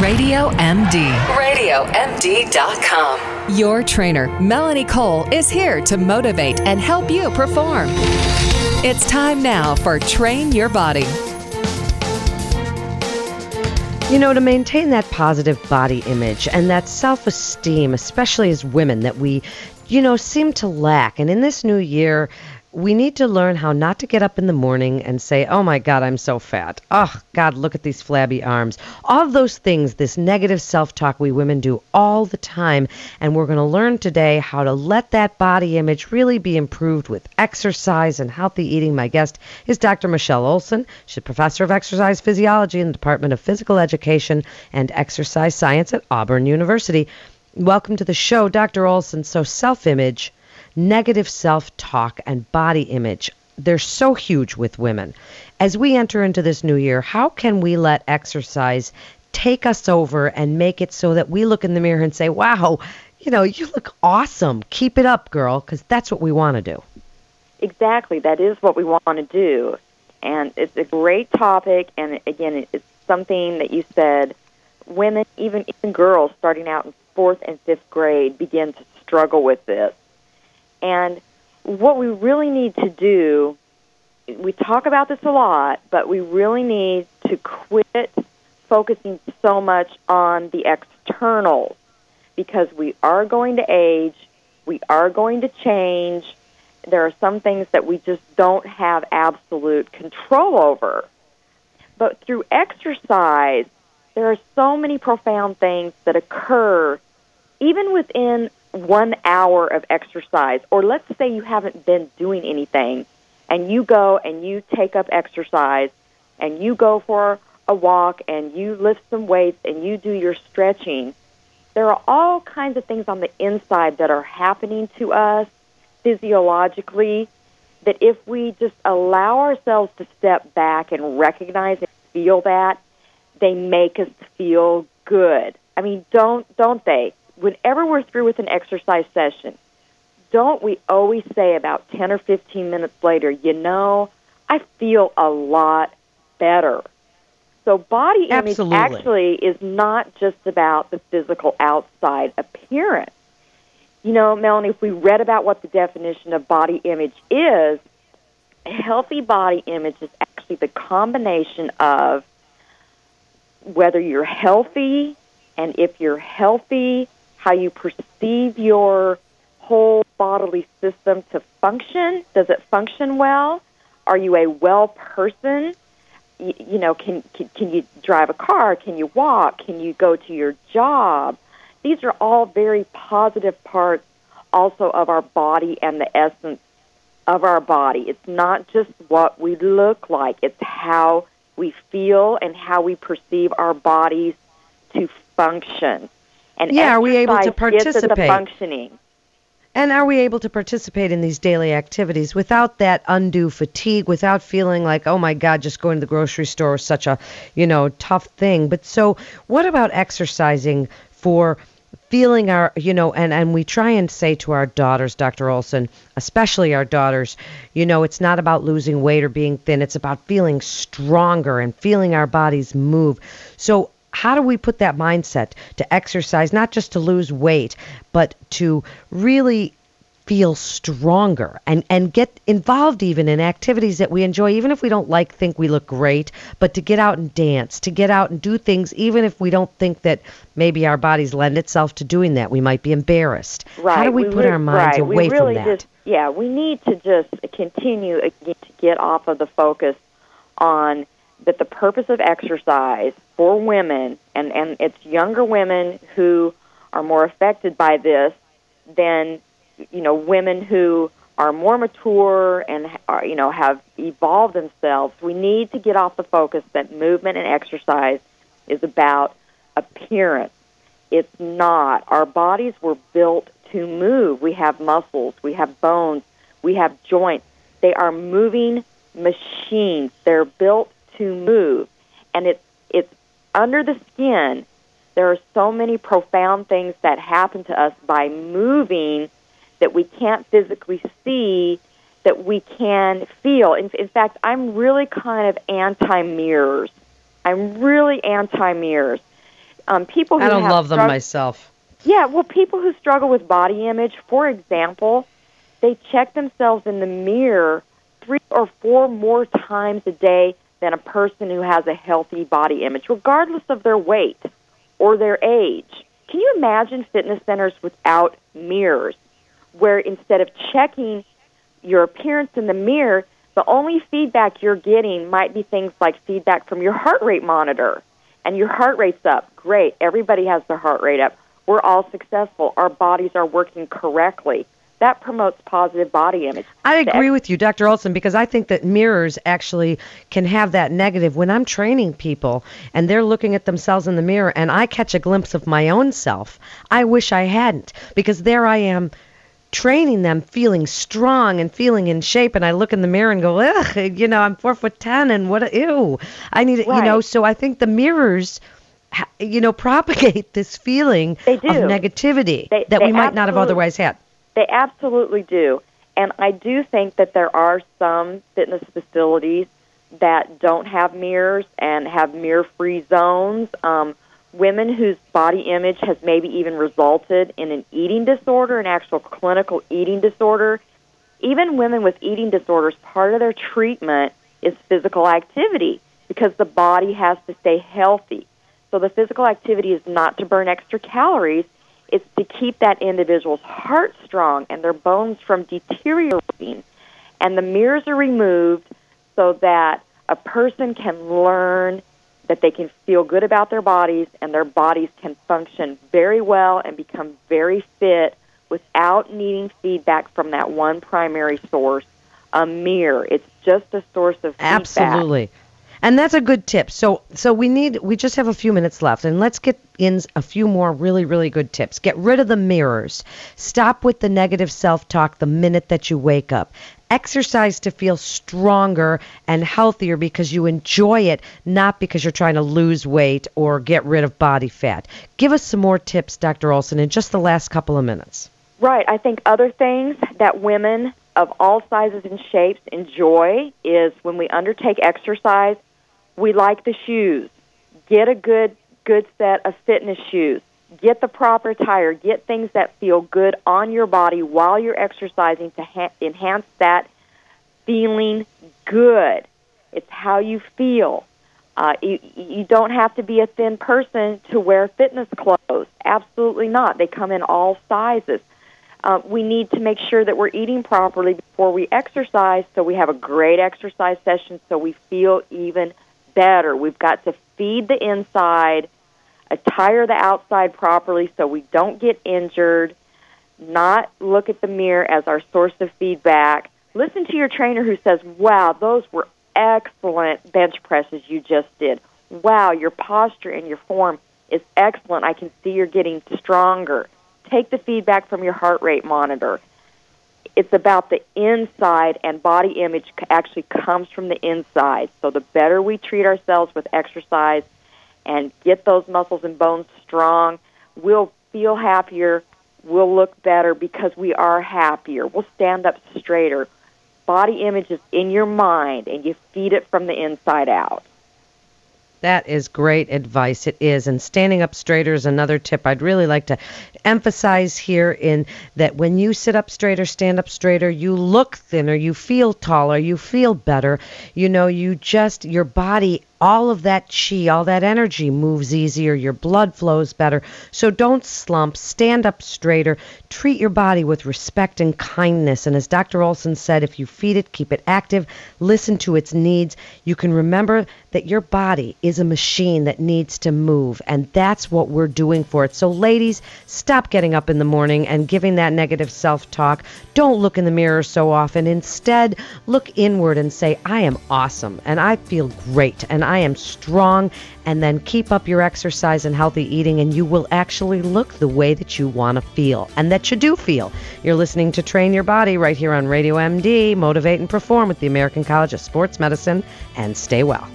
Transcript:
Radio MD. RadioMD.com. Your trainer, Melanie Cole, is here to motivate and help you perform. It's time now for Train Your Body. You know, to maintain that positive body image and that self esteem, especially as women, that we, you know, seem to lack. And in this new year, we need to learn how not to get up in the morning and say, oh my God, I'm so fat. Oh, God, look at these flabby arms. All those things, this negative self talk we women do all the time. And we're going to learn today how to let that body image really be improved with exercise and healthy eating. My guest is Dr. Michele Olson. She's professor of exercise physiology in the Department of Physical Education and Exercise Science at Auburn University. Welcome to the show, Dr. Olson. So, self image negative self talk and body image. They're so huge with women. As we enter into this new year, how can we let exercise take us over and make it so that we look in the mirror and say, wow, you know, you look awesome. Keep it up, girl, because that's what we want to do. Exactly. That is what we want to do. And it's a great topic. And again, it's something that you said women, even, even girls starting out in fourth and fifth grade, begin to struggle with this. And what we really need to do, we talk about this a lot, but we really need to quit focusing so much on the externals because we are going to age, we are going to change. There are some things that we just don't have absolute control over. But through exercise, there are so many profound things that occur even within one hour of exercise, or let's say you haven't been doing anything, and you go and you take up exercise, and you go for a walk, and you lift some weights, and you do your stretching, there are all kinds of things on the inside that are happening to us physiologically that if we just allow ourselves to step back and recognize and feel that, they make us feel good. I mean, don't don't they? Whenever we're through with an exercise session, don't we always say about 10 or 15 minutes later, you know, I feel a lot better. So body image Absolutely. actually is not just about the physical outside appearance. You know, Melanie, if we read about what the definition of body image is, a healthy body image is actually the combination of whether you're healthy and if you're healthy, how you perceive your whole bodily system to function. Does it function well? Are you a well person? You, you know, can, can can you drive a car? Can you walk? Can you go to your job? These are all very positive parts also of our body and the essence of our body. It's not just what we look like, it's how we feel and how we perceive our bodies to function. And yeah, are we able to participate? functioning. And are we able to participate in these daily activities without that undue fatigue, without feeling like, oh my God, just going to the grocery store is such a, you know, tough thing? But so, what about exercising for feeling our, you know, and, and we try and say to our daughters, Dr. Olson, especially our daughters, you know, it's not about losing weight or being thin, it's about feeling stronger and feeling our bodies move. So, how do we put that mindset to exercise, not just to lose weight, but to really feel stronger and, and get involved even in activities that we enjoy, even if we don't like think we look great, but to get out and dance, to get out and do things, even if we don't think that maybe our bodies lend itself to doing that. We might be embarrassed. Right. How do we, we put re- our minds right. away we really from that? Just, yeah, we need to just continue to get off of the focus on that the purpose of exercise for women, and, and it's younger women who are more affected by this than, you know, women who are more mature and are, you know, have evolved themselves. We need to get off the focus that movement and exercise is about appearance. It's not. Our bodies were built to move. We have muscles, we have bones, we have joints. They are moving machines. They're built to move. And it's it's under the skin. There are so many profound things that happen to us by moving that we can't physically see that we can feel. In, in fact, I'm really kind of anti mirrors. I'm really anti mirrors. Um, people who I don't love them myself. Yeah, well, people who struggle with body image, for example, they check themselves in the mirror three or four more times a day than a person who has a healthy body image, regardless of their weight or their age. Can you imagine fitness centers without mirrors, where instead of checking your appearance in the mirror, the only feedback you're getting might be things like feedback from your heart rate monitor. And your heart rate's up. Great. Everybody has their heart rate up. We're all successful. Our bodies are working correctly. That promotes positive body image. I agree with you, Dr. Olson, because I think that mirrors actually can have that negative. When I'm training people and they're looking at themselves in the mirror and I catch a glimpse of my own self, I wish I hadn't because there I am training them feeling strong and feeling in shape and I look in the mirror and go, ugh, you know, I'm four foot ten and what, a, ew. I need, it you know, so I think the mirrors, you know, propagate this feeling of negativity They- that they we might not have otherwise had. They absolutely do. And I do think that there are some fitness facilities that don't have mirrors and have mirror free zones. Um, women whose body image has maybe even resulted in an eating disorder, an actual clinical eating disorder. Even women with eating disorders, part of their treatment is physical activity because the body has to stay healthy. So the physical activity is not to burn extra calories, it's to keep that individual's heart strong and their bones from deteriorating. And the mirrors are removed so that a person can learn that they can feel good about their bodies and their bodies can function very well and become very fit without needing feedback from that one primary source, a mirror. It's just a source of feedback. Absolutely. And that's a good tip. So so we need we just have a few minutes left and let's get in a few more really really good tips. Get rid of the mirrors. Stop with the negative self-talk the minute that you wake up. Exercise to feel stronger and healthier because you enjoy it, not because you're trying to lose weight or get rid of body fat. Give us some more tips, Dr. Olson, in just the last couple of minutes. Right. I think other things that women of all sizes and shapes enjoy is when we undertake exercise, we like the shoes. Get a good good set of fitness shoes. Get the proper tire. Get things that feel good on your body while you're exercising to ha- enhance that feeling good. It's how you feel. Uh, you, you don't have to be a thin person to wear fitness clothes. Absolutely not. They come in all sizes. Uh, we need to make sure that we're eating properly before we exercise so we have a great exercise session so we feel even better. We've got to feed the inside, attire the outside properly so we don't get injured, not look at the mirror as our source of feedback. Listen to your trainer who says, Wow, those were excellent bench presses you just did. Wow, your posture and your form is excellent. I can see you're getting stronger. Take the feedback from your heart rate monitor. It's about the inside, and body image actually comes from the inside. So the better we treat ourselves with exercise and get those muscles and bones strong, we'll feel happier. We'll look better because we are happier. We'll stand up straighter. Body image is in your mind, and you feed it from the inside out. That is great advice. It is. And standing up straighter is another tip I'd really like to emphasize here in that when you sit up straighter, stand up straighter, you look thinner, you feel taller, you feel better. You know, you just, your body, all of that chi, all that energy moves easier, your blood flows better. So don't slump, stand up straighter, treat your body with respect and kindness. And as Dr. Olson said, if you feed it, keep it active, listen to its needs, you can remember that your body is a machine that needs to move. And that's what we're doing for it. So, ladies, stop getting up in the morning and giving that negative self talk. Don't look in the mirror so often. Instead, look inward and say, I am awesome and I feel great and I am strong. And then keep up your exercise and healthy eating, and you will actually look the way that you want to feel and that you do feel. You're listening to Train Your Body right here on Radio MD. Motivate and perform with the American College of Sports Medicine, and stay well.